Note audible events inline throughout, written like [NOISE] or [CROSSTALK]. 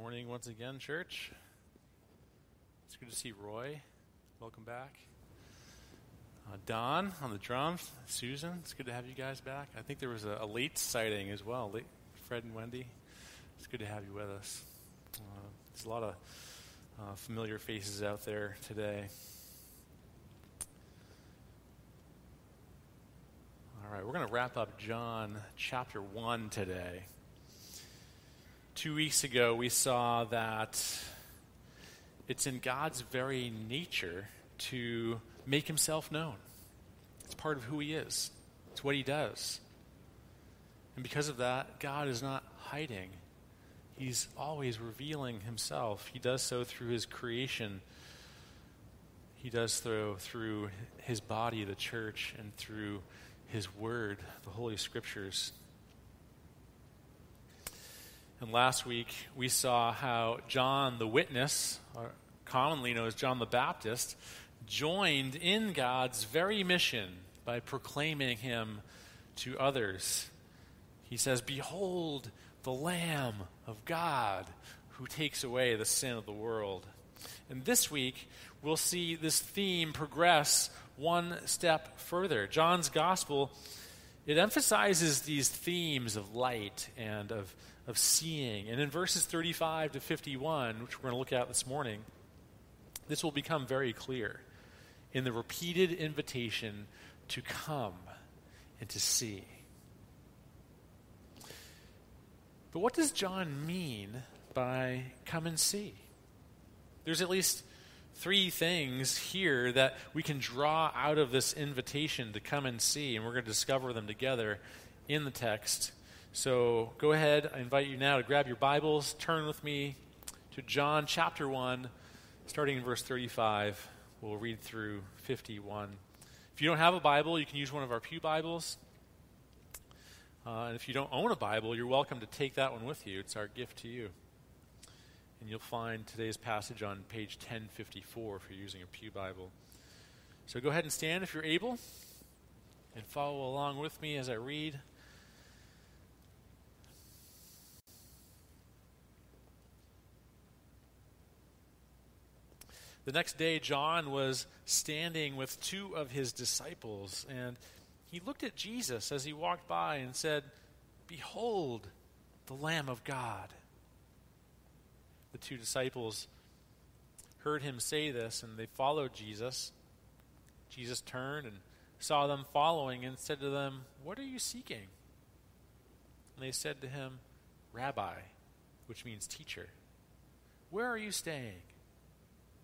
morning once again, church. It's good to see Roy. Welcome back. Uh, Don on the drums. Susan, it's good to have you guys back. I think there was a, a late sighting as well. Late, Fred and Wendy. It's good to have you with us. Uh, there's a lot of uh, familiar faces out there today. All right, we're going to wrap up John chapter 1 today. Two weeks ago, we saw that it's in God's very nature to make himself known. It's part of who he is, it's what he does. And because of that, God is not hiding. He's always revealing himself. He does so through his creation. He does so through his body, the church, and through his word, the Holy Scriptures. And last week we saw how John the Witness, or commonly known as John the Baptist, joined in God's very mission by proclaiming him to others. He says, Behold the Lamb of God who takes away the sin of the world. And this week, we'll see this theme progress one step further. John's gospel, it emphasizes these themes of light and of of seeing. And in verses 35 to 51, which we're going to look at this morning, this will become very clear in the repeated invitation to come and to see. But what does John mean by come and see? There's at least three things here that we can draw out of this invitation to come and see, and we're going to discover them together in the text so go ahead. I invite you now to grab your Bibles, turn with me to John chapter 1, starting in verse 35. We'll read through 51. If you don't have a Bible, you can use one of our Pew Bibles. Uh, and if you don't own a Bible, you're welcome to take that one with you. It's our gift to you. And you'll find today's passage on page 1054 if you're using a Pew Bible. So go ahead and stand if you're able and follow along with me as I read. The next day, John was standing with two of his disciples, and he looked at Jesus as he walked by and said, Behold, the Lamb of God. The two disciples heard him say this, and they followed Jesus. Jesus turned and saw them following and said to them, What are you seeking? And they said to him, Rabbi, which means teacher, where are you staying?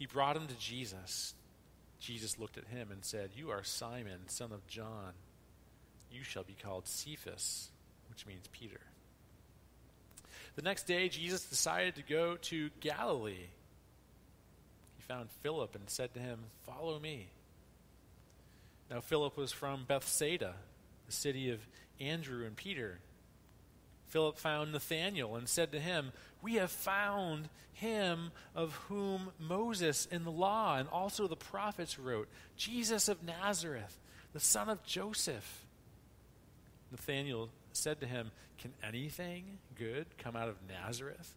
He brought him to Jesus. Jesus looked at him and said, You are Simon, son of John. You shall be called Cephas, which means Peter. The next day, Jesus decided to go to Galilee. He found Philip and said to him, Follow me. Now, Philip was from Bethsaida, the city of Andrew and Peter. Philip found Nathanael and said to him, We have found him of whom Moses in the law and also the prophets wrote, Jesus of Nazareth, the son of Joseph. Nathanael said to him, Can anything good come out of Nazareth?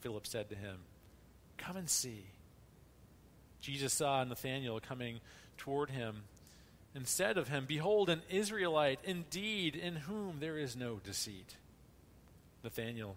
Philip said to him, Come and see. Jesus saw Nathanael coming toward him and said of him, Behold, an Israelite indeed, in whom there is no deceit. Nathanael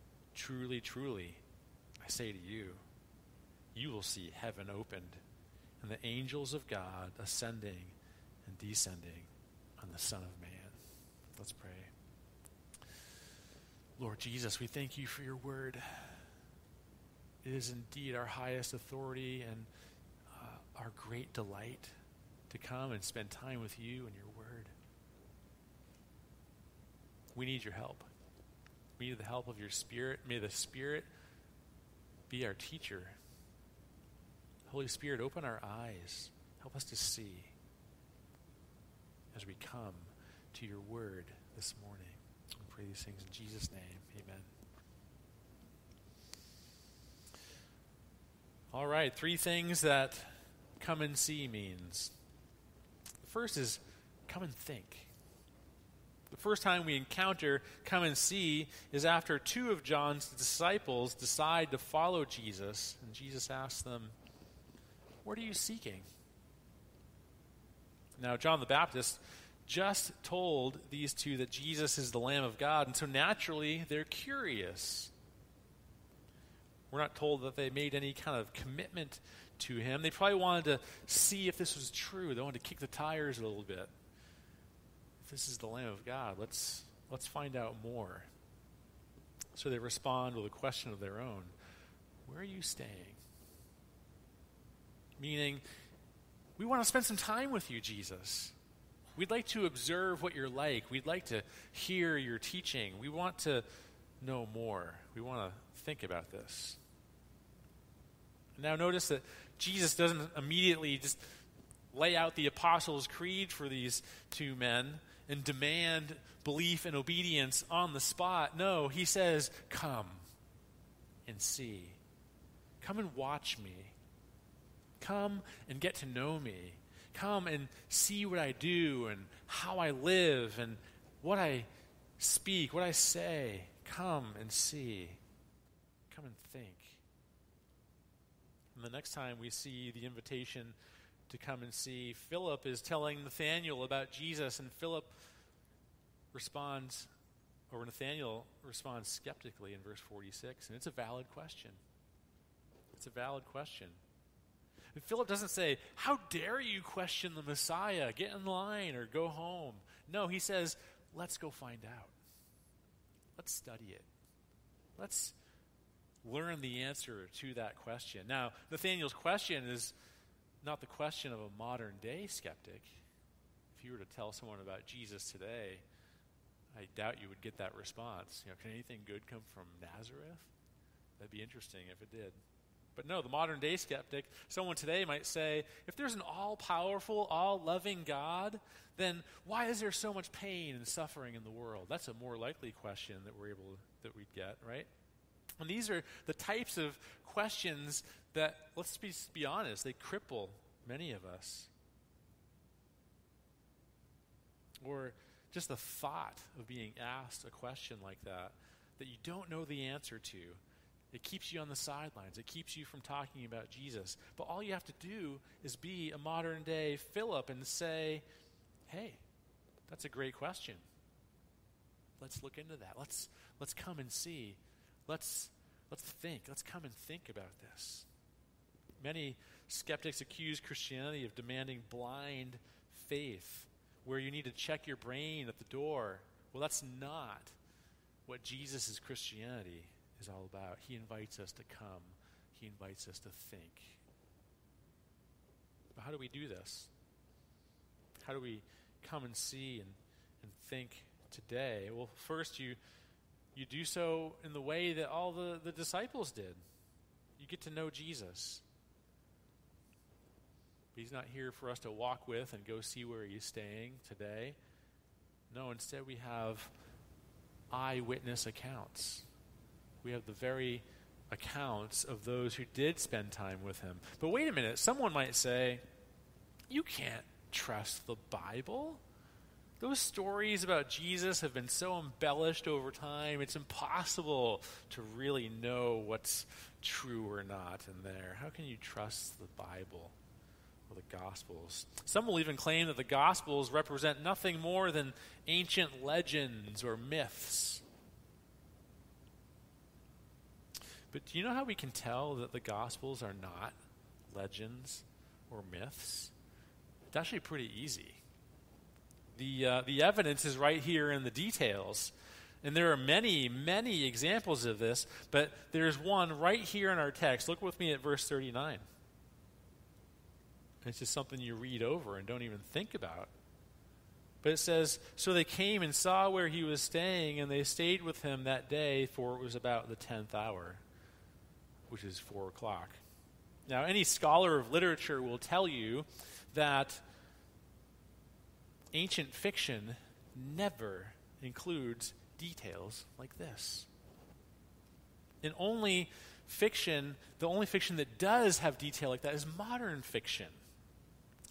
Truly, truly, I say to you, you will see heaven opened and the angels of God ascending and descending on the Son of Man. Let's pray. Lord Jesus, we thank you for your word. It is indeed our highest authority and uh, our great delight to come and spend time with you and your word. We need your help. Need the help of your Spirit. May the Spirit be our teacher. Holy Spirit, open our eyes. Help us to see as we come to your word this morning. We pray these things in Jesus' name. Amen. All right, three things that come and see means. The first is come and think. The first time we encounter come and see is after two of John's disciples decide to follow Jesus, and Jesus asks them, What are you seeking? Now, John the Baptist just told these two that Jesus is the Lamb of God, and so naturally they're curious. We're not told that they made any kind of commitment to him. They probably wanted to see if this was true. They wanted to kick the tires a little bit. This is the Lamb of God, let's, let's find out more. So they respond with a question of their own Where are you staying? Meaning, we want to spend some time with you, Jesus. We'd like to observe what you're like. We'd like to hear your teaching. We want to know more. We want to think about this. Now, notice that Jesus doesn't immediately just lay out the Apostles' Creed for these two men and demand belief and obedience on the spot. No, he says, Come and see. Come and watch me. Come and get to know me. Come and see what I do and how I live and what I speak, what I say. Come and see. Come and think. And the next time we see the invitation to come and see, Philip is telling Nathanael about Jesus, and Philip responds, or Nathanael responds skeptically in verse 46, and it's a valid question. It's a valid question. And Philip doesn't say, How dare you question the Messiah? Get in line or go home. No, he says, Let's go find out. Let's study it. Let's learn the answer to that question. Now, Nathaniel's question is not the question of a modern day skeptic. If you were to tell someone about Jesus today, I doubt you would get that response. You know, can anything good come from Nazareth? That'd be interesting if it did. But no, the modern day skeptic, someone today might say, if there's an all powerful, all loving God, then why is there so much pain and suffering in the world? That's a more likely question that we're able that we'd get, right? And these are the types of questions that, let's be, be honest, they cripple many of us. Or just the thought of being asked a question like that that you don't know the answer to it keeps you on the sidelines. It keeps you from talking about Jesus. But all you have to do is be a modern day Philip and say, hey, that's a great question. Let's look into that. Let's, let's come and see. Let's, let's think. Let's come and think about this. Many skeptics accuse Christianity of demanding blind faith, where you need to check your brain at the door. Well, that's not what Jesus' Christianity is all about. He invites us to come, He invites us to think. But how do we do this? How do we come and see and, and think today? Well, first, you, you do so in the way that all the, the disciples did. You get to know Jesus. But he's not here for us to walk with and go see where he's staying today. No, instead, we have eyewitness accounts we have the very accounts of those who did spend time with him. But wait a minute, someone might say, you can't trust the Bible. Those stories about Jesus have been so embellished over time, it's impossible to really know what's true or not in there. How can you trust the Bible or the Gospels? Some will even claim that the Gospels represent nothing more than ancient legends or myths But do you know how we can tell that the Gospels are not legends or myths? It's actually pretty easy. The, uh, the evidence is right here in the details. And there are many, many examples of this, but there's one right here in our text. Look with me at verse 39. It's just something you read over and don't even think about. But it says, So they came and saw where he was staying, and they stayed with him that day, for it was about the tenth hour, which is four o'clock. Now, any scholar of literature will tell you that ancient fiction never includes details like this. And only fiction, the only fiction that does have detail like that is modern fiction.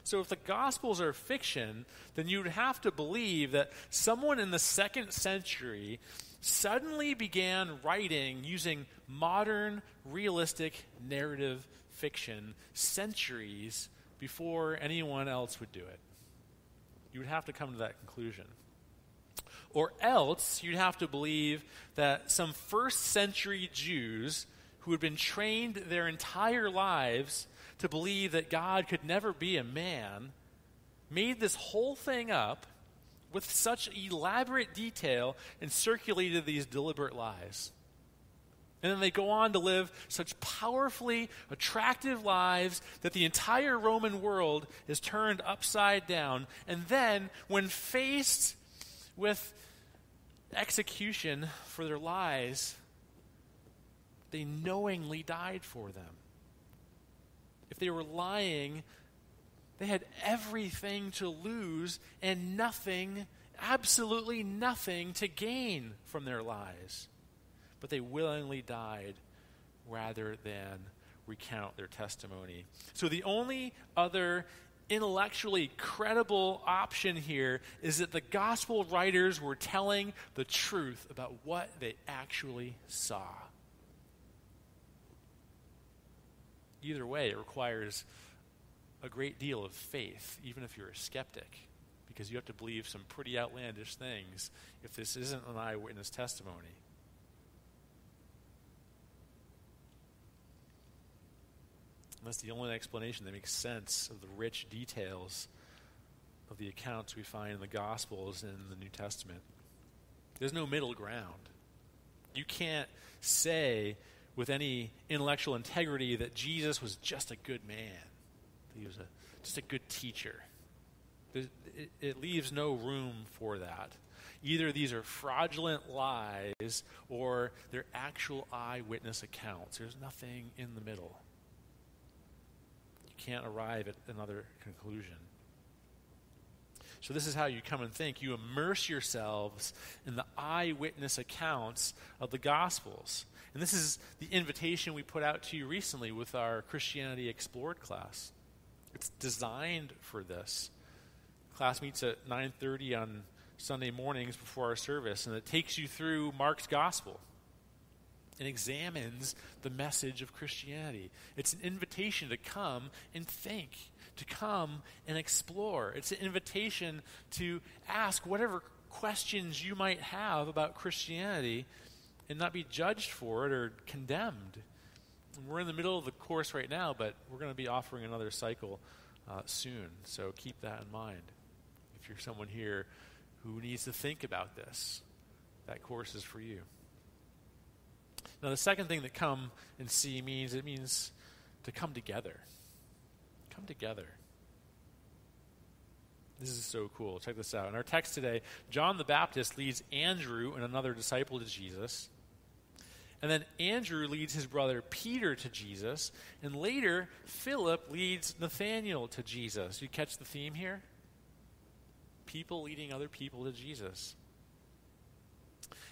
So if the Gospels are fiction, then you'd have to believe that someone in the second century suddenly began writing using modern, realistic narrative fiction centuries before anyone else would do it. You would have to come to that conclusion. Or else you'd have to believe that some first century Jews who had been trained their entire lives to believe that God could never be a man made this whole thing up with such elaborate detail and circulated these deliberate lies. And then they go on to live such powerfully attractive lives that the entire Roman world is turned upside down. And then, when faced with execution for their lies, they knowingly died for them. If they were lying, they had everything to lose and nothing, absolutely nothing to gain from their lies. But they willingly died rather than recount their testimony. So the only other intellectually credible option here is that the gospel writers were telling the truth about what they actually saw. Either way, it requires a great deal of faith, even if you're a skeptic, because you have to believe some pretty outlandish things if this isn't an eyewitness testimony. That's the only explanation that makes sense of the rich details of the accounts we find in the Gospels and in the New Testament. There's no middle ground. You can't say with any intellectual integrity that Jesus was just a good man, he was a, just a good teacher. It, it leaves no room for that. Either these are fraudulent lies or they're actual eyewitness accounts. There's nothing in the middle. Can't arrive at another conclusion. So, this is how you come and think. You immerse yourselves in the eyewitness accounts of the Gospels. And this is the invitation we put out to you recently with our Christianity Explored class. It's designed for this. Class meets at 9:30 on Sunday mornings before our service and it takes you through Mark's gospel and examines the message of Christianity. It's an invitation to come and think, to come and explore. It's an invitation to ask whatever questions you might have about Christianity and not be judged for it or condemned. We're in the middle of the course right now, but we're going to be offering another cycle uh, soon. So keep that in mind. If you're someone here who needs to think about this, that course is for you. Now, the second thing that come and see means it means to come together. Come together. This is so cool. Check this out. In our text today, John the Baptist leads Andrew and another disciple to Jesus. And then Andrew leads his brother Peter to Jesus. And later, Philip leads Nathanael to Jesus. You catch the theme here? People leading other people to Jesus.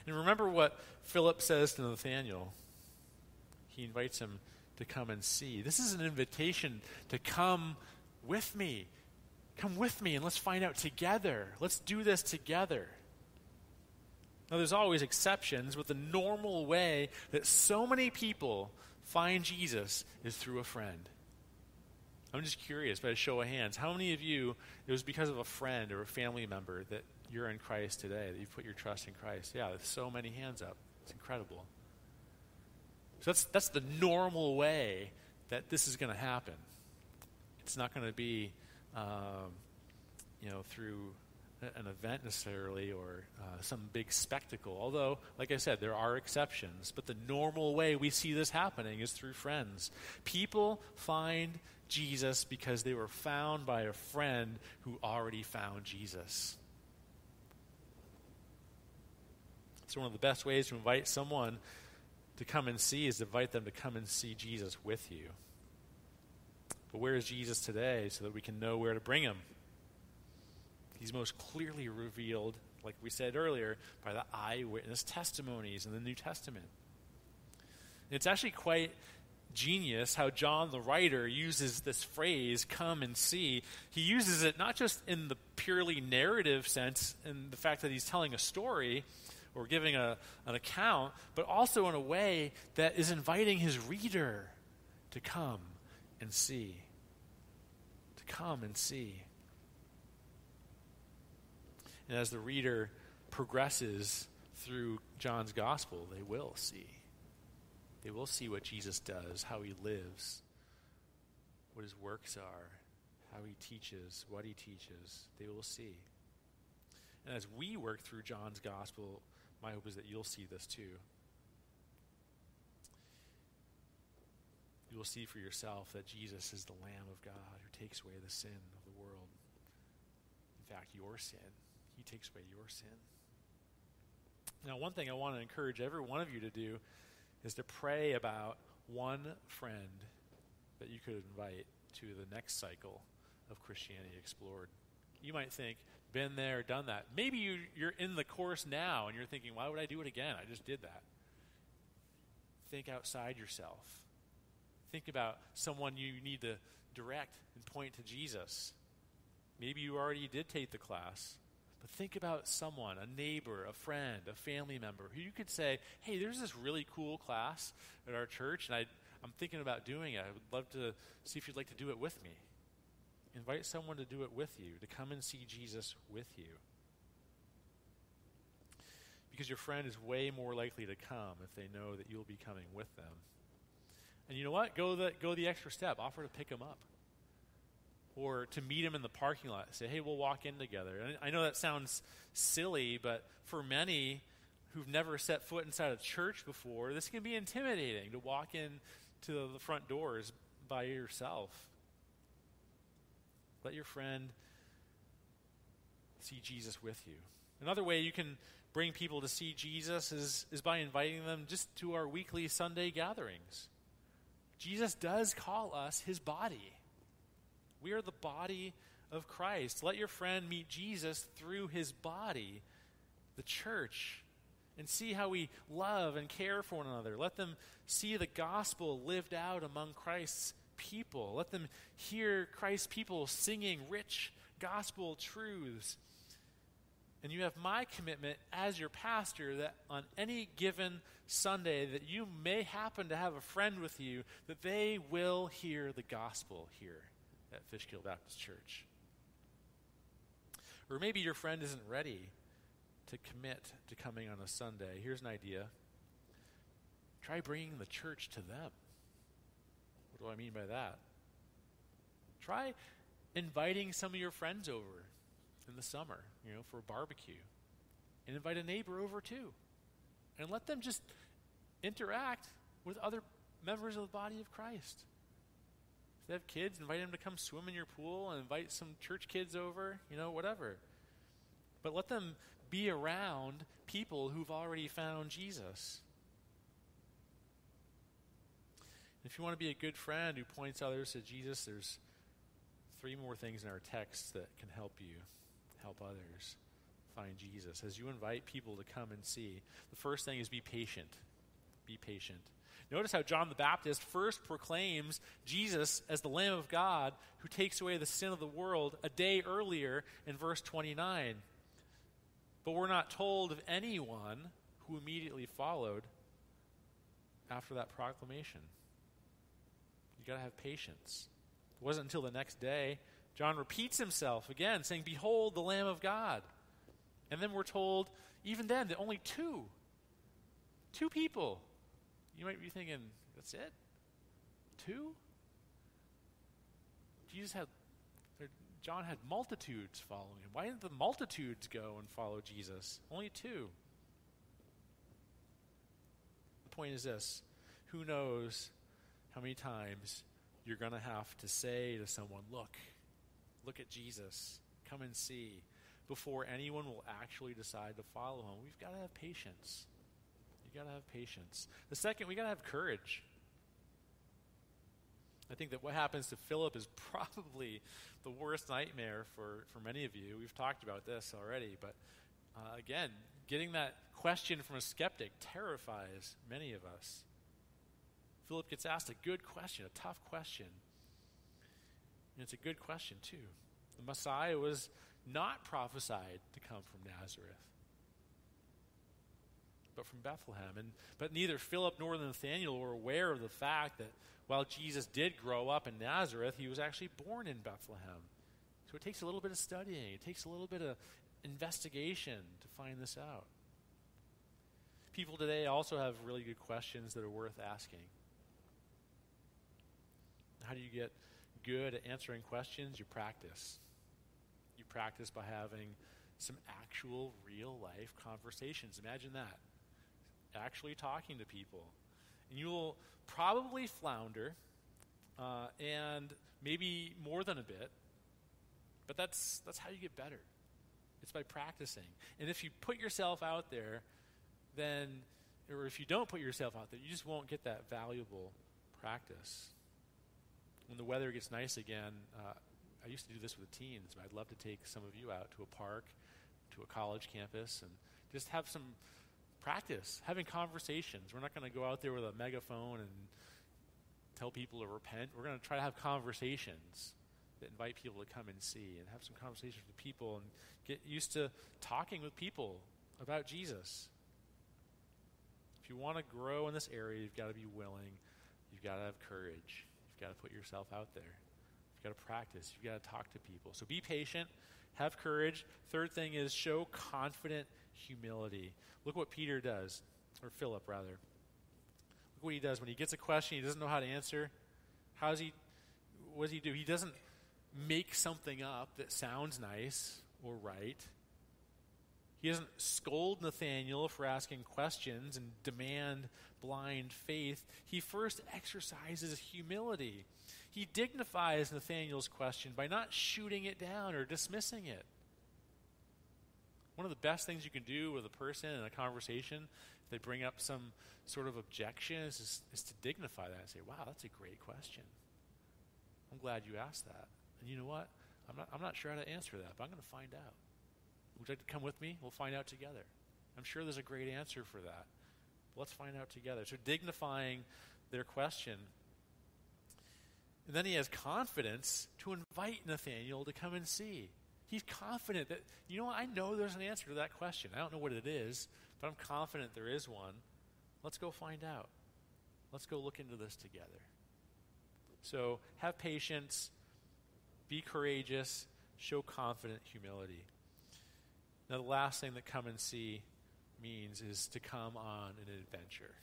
And remember what Philip says to Nathanael. He invites him to come and see. This is an invitation to come with me. Come with me and let's find out together. Let's do this together. Now, there's always exceptions, but the normal way that so many people find Jesus is through a friend. I'm just curious, by a show of hands, how many of you, it was because of a friend or a family member that you're in Christ today, that you've put your trust in Christ? Yeah, there's so many hands up. It's incredible. So that's, that's the normal way that this is going to happen. It's not going to be, um, you know, through an event necessarily or uh, some big spectacle. Although, like I said, there are exceptions. But the normal way we see this happening is through friends. People find Jesus because they were found by a friend who already found Jesus. So, one of the best ways to invite someone to come and see is to invite them to come and see Jesus with you. But where is Jesus today so that we can know where to bring him? He's most clearly revealed, like we said earlier, by the eyewitness testimonies in the New Testament. It's actually quite genius how John the writer uses this phrase, come and see. He uses it not just in the purely narrative sense, in the fact that he's telling a story or giving a, an account, but also in a way that is inviting his reader to come and see. To come and see. And as the reader progresses through John's gospel, they will see. They will see what Jesus does, how he lives, what his works are, how he teaches, what he teaches. They will see. And as we work through John's gospel, my hope is that you'll see this too. You will see for yourself that Jesus is the Lamb of God who takes away the sin of the world. In fact, your sin. He takes away your sin. Now, one thing I want to encourage every one of you to do is to pray about one friend that you could invite to the next cycle of Christianity Explored. You might think, been there, done that. Maybe you, you're in the course now and you're thinking, why would I do it again? I just did that. Think outside yourself. Think about someone you need to direct and point to Jesus. Maybe you already did take the class. But think about someone, a neighbor, a friend, a family member, who you could say, hey, there's this really cool class at our church, and I, I'm thinking about doing it. I would love to see if you'd like to do it with me. Invite someone to do it with you, to come and see Jesus with you. Because your friend is way more likely to come if they know that you'll be coming with them. And you know what? Go the, go the extra step. Offer to pick them up or to meet him in the parking lot. Say, hey, we'll walk in together. And I know that sounds silly, but for many who've never set foot inside a church before, this can be intimidating to walk in to the front doors by yourself. Let your friend see Jesus with you. Another way you can bring people to see Jesus is, is by inviting them just to our weekly Sunday gatherings. Jesus does call us his body. We are the body of Christ. Let your friend meet Jesus through his body, the church, and see how we love and care for one another. Let them see the gospel lived out among Christ's people. Let them hear Christ's people singing rich gospel truths. And you have my commitment as your pastor that on any given Sunday that you may happen to have a friend with you that they will hear the gospel here at Fishkill Baptist Church. Or maybe your friend isn't ready to commit to coming on a Sunday. Here's an idea try bringing the church to them. What do I mean by that? Try inviting some of your friends over in the summer, you know, for a barbecue. And invite a neighbor over too. And let them just interact with other members of the body of Christ If they have kids, invite them to come swim in your pool and invite some church kids over, you know, whatever. But let them be around people who've already found Jesus. If you want to be a good friend who points others to Jesus, there's three more things in our text that can help you help others find Jesus. As you invite people to come and see, the first thing is be patient. Be patient. Notice how John the Baptist first proclaims Jesus as the Lamb of God who takes away the sin of the world a day earlier in verse 29. But we're not told of anyone who immediately followed after that proclamation. Got to have patience. It wasn't until the next day John repeats himself again, saying, Behold the Lamb of God. And then we're told, even then, that only two, two people You might be thinking, that's it? Two? Jesus had, John had multitudes following him. Why didn't the multitudes go and follow Jesus? Only two. The point is this who knows how many times you're going to have to say to someone, Look, look at Jesus, come and see, before anyone will actually decide to follow him. We've got to have patience. You've got to have patience. The second, we've got to have courage. I think that what happens to Philip is [LAUGHS] probably the worst nightmare for, for many of you. We've talked about this already, but uh, again, getting that question from a skeptic terrifies many of us. Philip gets asked a good question, a tough question. And it's a good question, too. The Messiah was not prophesied to come from Nazareth, but from Bethlehem. And, but neither Philip nor Nathanael were aware of the fact that while Jesus did grow up in Nazareth, he was actually born in Bethlehem. So it takes a little bit of studying, it takes a little bit of investigation to find this out. People today also have really good questions that are worth asking. How do you get good at answering questions? You practice. You practice by having some actual real life conversations. Imagine that. Actually talking to people. And you will probably flounder uh, and maybe more than a bit, but that's, that's how you get better. It's by practicing. And if you put yourself out there, then, or if you don't put yourself out there, you just won't get that valuable practice when the weather gets nice again, uh, I used to do this with the teens. I'd love to take some of you out to a park, to a college campus, and just have some practice, having conversations. We're not going to go out there with a megaphone and tell people to repent. We're going to try to have conversations that invite people to come and see and have some conversations with people and get used to talking with people about Jesus. If you want to grow in this area, you've got to be willing, you've got to have courage. You've got to put yourself out there. You've got to practice. You've got to talk to people. So be patient. Have courage. Third thing is show confident humility. Look what Peter does, or Philip, rather. Look what he does. When he gets a question he doesn't know how to answer, how does he, what does he do? He doesn't make something up that sounds nice or right. He doesn't scold Nathanael for asking questions and demand blind faith. He first exercises humility. He dignifies Nathanael's question by not shooting it down or dismissing it. One of the best things you can do with a person in a conversation, if they bring up some sort of objection, is, is to dignify that and say, wow, that's a great question. I'm glad you asked that. And you know what? I'm not, I'm not sure how to answer that, but I'm going to find out. Would you like to come with me? We'll find out together. I'm sure there's a great answer for that. Let's find out together. So, dignifying their question. And then he has confidence to invite Nathaniel to come and see. He's confident that, you know I know there's an answer to that question. I don't know what it is, but I'm confident there is one. Let's go find out. Let's go look into this together. So, have patience, be courageous, show confident humility. Now, the last thing that come and see means is to come on an adventure.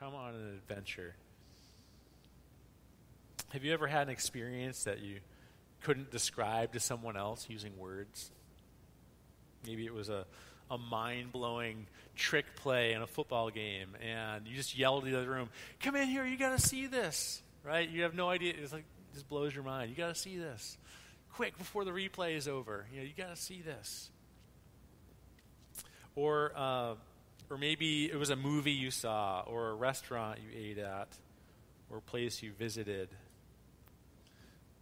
Come on an adventure. Have you ever had an experience that you couldn't describe to someone else using words? Maybe it was a, a mind blowing trick play in a football game, and you just yelled to the other room, Come in here, you got to see this. Right? You have no idea. It's like, it just blows your mind. You got to see this. Quick, before the replay is over. You know, you got to see this or uh, or maybe it was a movie you saw, or a restaurant you ate at, or a place you visited.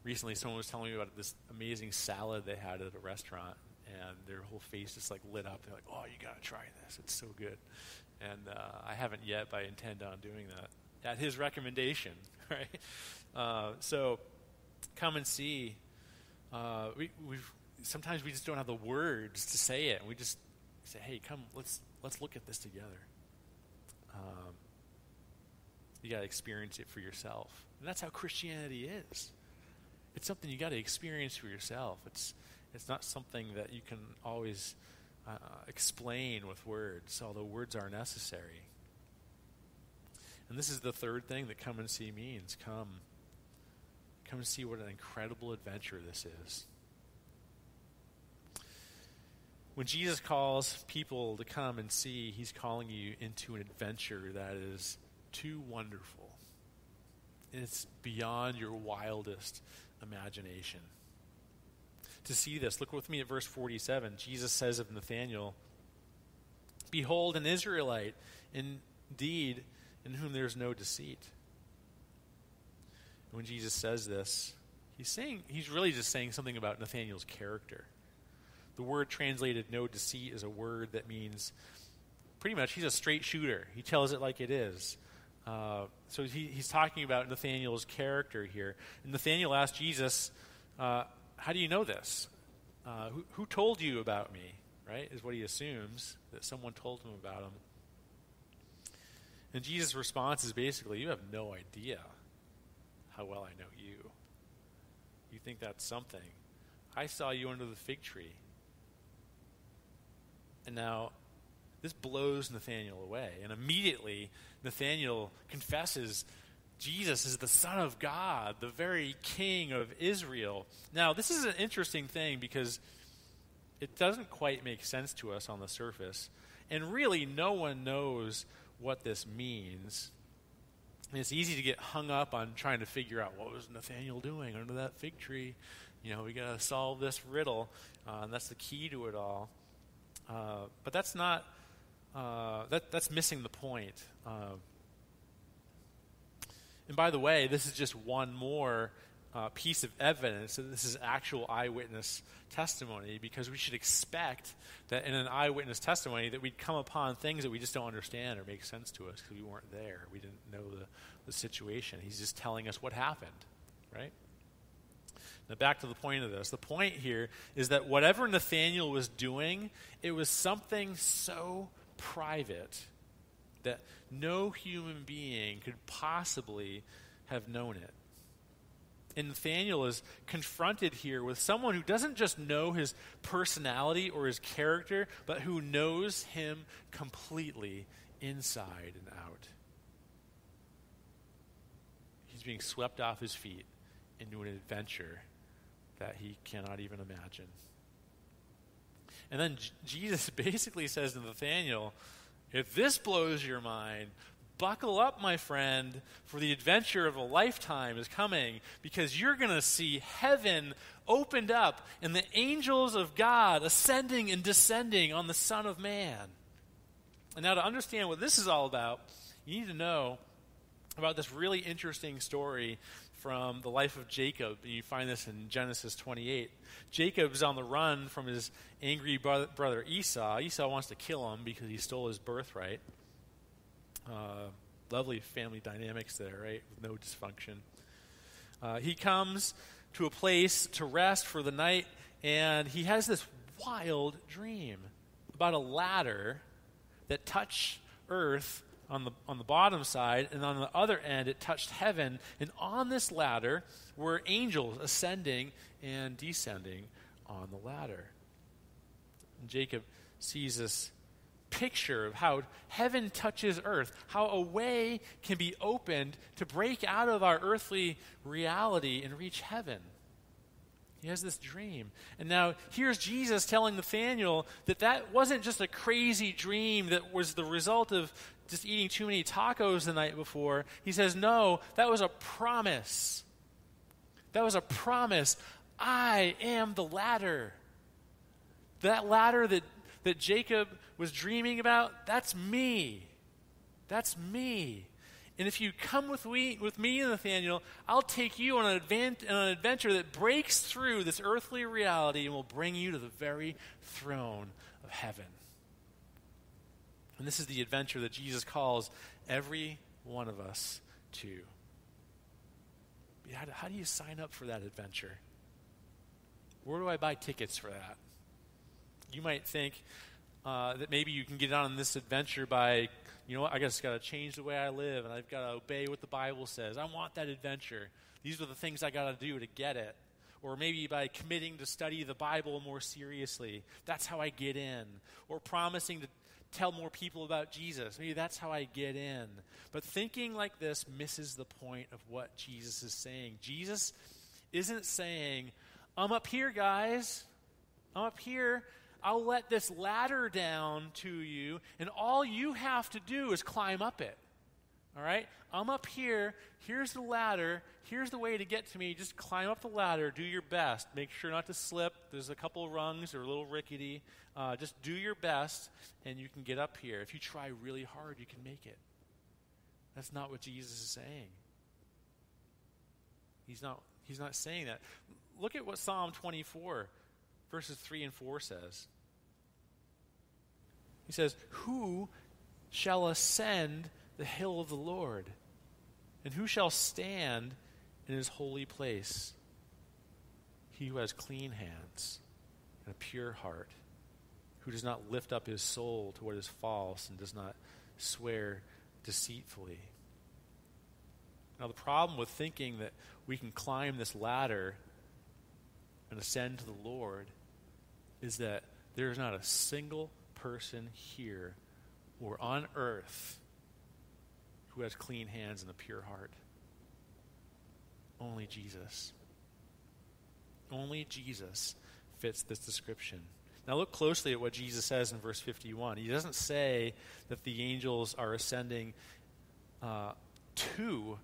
Recently, someone was telling me about this amazing salad they had at a restaurant, and their whole face just like lit up. They're like, "Oh, you gotta try this! It's so good." And uh, I haven't yet, but I intend on doing that at his recommendation. [LAUGHS] Right? Uh, so, come and see. Uh, we, we've sometimes we just don't have the words to say it, we just say, hey, come, let's, let's look at this together. Um, you got to experience it for yourself. And that's how Christianity is. It's something you got to experience for yourself. It's, it's not something that you can always uh, explain with words, although words are necessary. And this is the third thing that come and see means. Come. Come and see what an incredible adventure this is. When Jesus calls people to come and see, he's calling you into an adventure that is too wonderful. It's beyond your wildest imagination. To see this, look with me at verse 47. Jesus says of Nathanael, Behold, an Israelite, indeed, in whom there is no deceit. when Jesus says this, he's saying he's really just saying something about Nathanael's character. The word translated no deceit is a word that means pretty much he's a straight shooter. He tells it like it is. Uh, so he, he's talking about Nathanael's character here. And Nathanael asked Jesus, uh, How do you know this? Uh, who, who told you about me? Right? Is what he assumes, that someone told him about him. And Jesus' response is basically, You have no idea how well I know you. You think that's something. I saw you under the fig tree. And now this blows Nathanael away. And immediately, Nathanael confesses Jesus is the Son of God, the very King of Israel. Now, this is an interesting thing because it doesn't quite make sense to us on the surface. And really, no one knows what this means. And it's easy to get hung up on trying to figure out what was Nathanael doing under that fig tree. You know, we got to solve this riddle, uh, and that's the key to it all. Uh, but that's not uh, that, that's missing the point. Uh, and by the way, this is just one more uh, piece of evidence that this is actual eyewitness testimony because we should expect that in an eyewitness testimony that we'd come upon things that we just don't understand or make sense to us because we weren't there. We didn't know the, the situation. He's just telling us what happened, right? Now, back to the point of this. The point here is that whatever Nathaniel was doing, it was something so private that no human being could possibly have known it. And Nathaniel is confronted here with someone who doesn't just know his personality or his character, but who knows him completely inside and out. He's being swept off his feet into an adventure that he cannot even imagine. And then J- Jesus [LAUGHS] basically says to Nathaniel, if this blows your mind, buckle up, my friend, for the adventure of a lifetime is coming because you're going to see heaven opened up and the angels of God ascending and descending on the Son of Man. And now, to understand what this is all about, you need to know about this really interesting story from the life of Jacob. and You find this in Genesis 28. Jacob's on the run from his angry brother Esau. Esau wants to kill him because he stole his birthright. Uh, lovely family dynamics there, right? With no dysfunction. Uh, he comes to a place to rest for the night, and he has this wild dream about a ladder that touched earth on the, on the bottom side, and on the other end, it touched heaven. And on this ladder were angels ascending and descending on the ladder. And Jacob sees this picture of how heaven touches earth, how a way can be opened to break out of our earthly reality and reach heaven. He has this dream. And now here's Jesus telling Nathaniel that that wasn't just a crazy dream that was the result of just eating too many tacos the night before. He says, No, that was a promise. That was a promise. I am the ladder. That ladder that, that Jacob was dreaming about, that's me. That's me. And if you come with me, with me, Nathaniel, I'll take you on an, on an adventure that breaks through this earthly reality and will bring you to the very throne of heaven. And this is the adventure that Jesus calls every one of us to. How do, how do you sign up for that adventure? Where do I buy tickets for that? You might think uh, that maybe you can get on this adventure by, you know what, I just got to change the way I live and I've got to obey what the Bible says. I want that adventure. These are the things I got to do to get it. Or maybe by committing to study the Bible more seriously. That's how I get in. Or promising to tell more people about Jesus. Maybe that's how I get in. But thinking like this misses the point of what Jesus is saying. Jesus isn't saying, I'm up here, guys. I'm up here. I'll let this ladder down to you, and all you have to do is climb up it. All right? I'm up here. Here's the ladder. Here's the way to get to me. Just climb up the ladder. Do your best. Make sure not to slip. There's a couple rungs. They're a little rickety. Uh, just do your best, and you can get up here. If you try really hard, you can make it. That's not what Jesus is saying. He's not, he's not saying that. Look at what Psalm 24, verses 3 and 4 says. He says, Who shall ascend the hill of the Lord? And who shall stand in his holy place? He who has clean hands and a pure heart, who does not lift up his soul to what is false and does not swear deceitfully. Now, the problem with thinking that we can climb this ladder and ascend to the Lord is that there is not a single person here or on earth who has clean hands and a pure heart. Only Jesus. Only Jesus fits this description. Now, look closely at what Jesus says in verse 51. He doesn't say that the angels are ascending uh, to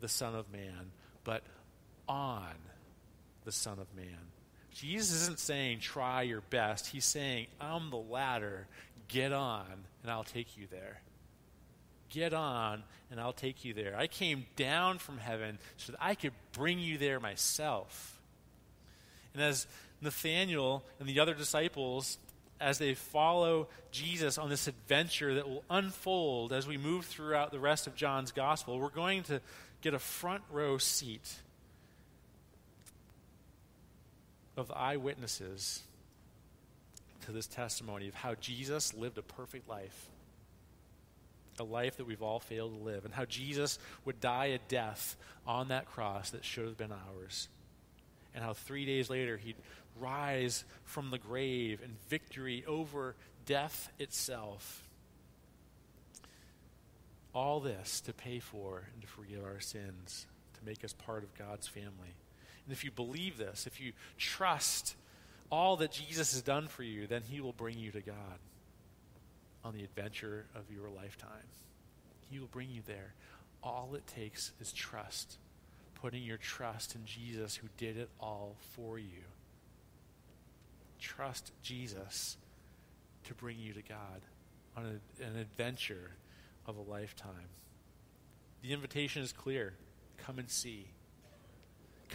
the Son of Man, but on the Son of Man. Jesus isn't saying, try your best. He's saying, I'm the ladder. Get on, and I'll take you there. Get on, and I'll take you there. I came down from heaven so that I could bring you there myself. And as Nathanael and the other disciples, as they follow Jesus on this adventure that will unfold as we move throughout the rest of John's gospel, we're going to get a front row seat of eyewitnesses to this testimony of how Jesus lived a perfect life a life that we've all failed to live, and how Jesus would die a death on that cross that should have been ours, and how three days later he'd rise from the grave in victory over death itself. All this to pay for and to forgive our sins, to make us part of God's family. And if you believe this, if you trust all that Jesus has done for you, then he will bring you to God on the adventure of your lifetime. He will bring you there. All it takes is trust, putting your trust in Jesus who did it all for you. Trust Jesus to bring you to God on a, an adventure of a lifetime. The invitation is clear come and see.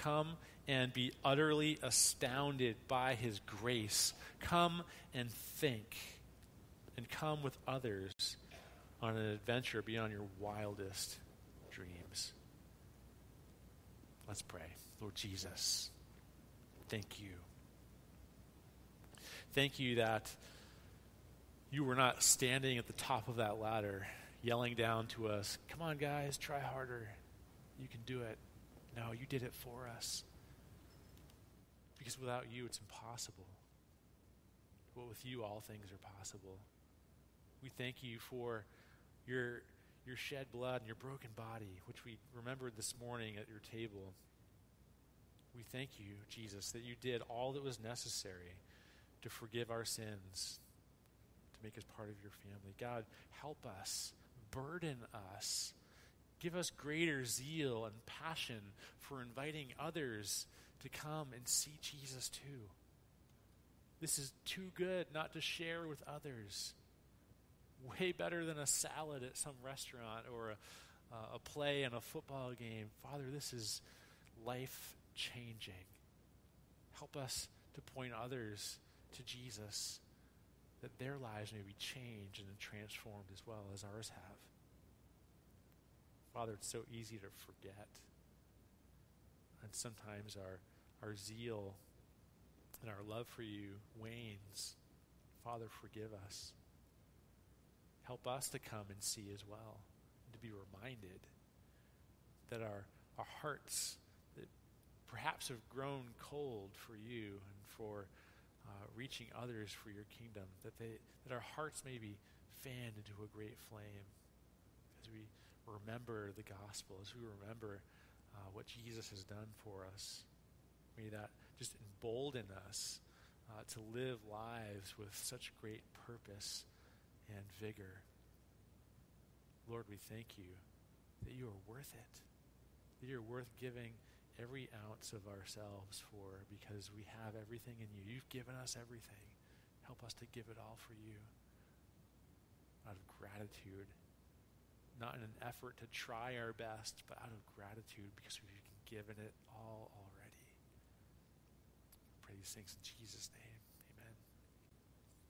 Come and be utterly astounded by his grace. Come and think and come with others on an adventure beyond your wildest dreams. Let's pray. Lord Jesus, thank you. Thank you that you were not standing at the top of that ladder yelling down to us, Come on, guys, try harder. You can do it. No, you did it for us. Because without you, it's impossible. But with you, all things are possible. We thank you for your, your shed blood and your broken body, which we remembered this morning at your table. We thank you, Jesus, that you did all that was necessary to forgive our sins, to make us part of your family. God, help us, burden us, give us greater zeal and passion for inviting others to come and see Jesus too. This is too good not to share with others way better than a salad at some restaurant or a, uh, a play and a football game. Father, this is life changing. Help us to point others to Jesus that their lives may be changed and transformed as well as ours have. Father, it's so easy to forget. And sometimes our, our zeal and our love for you wanes. Father, forgive us. Help us to come and see as well, to be reminded that our, our hearts that perhaps have grown cold for you and for uh, reaching others for your kingdom, that, they, that our hearts may be fanned into a great flame as we remember the gospel, as we remember uh, what Jesus has done for us. May that just embolden us uh, to live lives with such great purpose and vigor. Lord, we thank you that you are worth it, that you're worth giving every ounce of ourselves for because we have everything in you. You've given us everything. Help us to give it all for you out of gratitude, not in an effort to try our best, but out of gratitude because we've given it all already. These things in Jesus' name.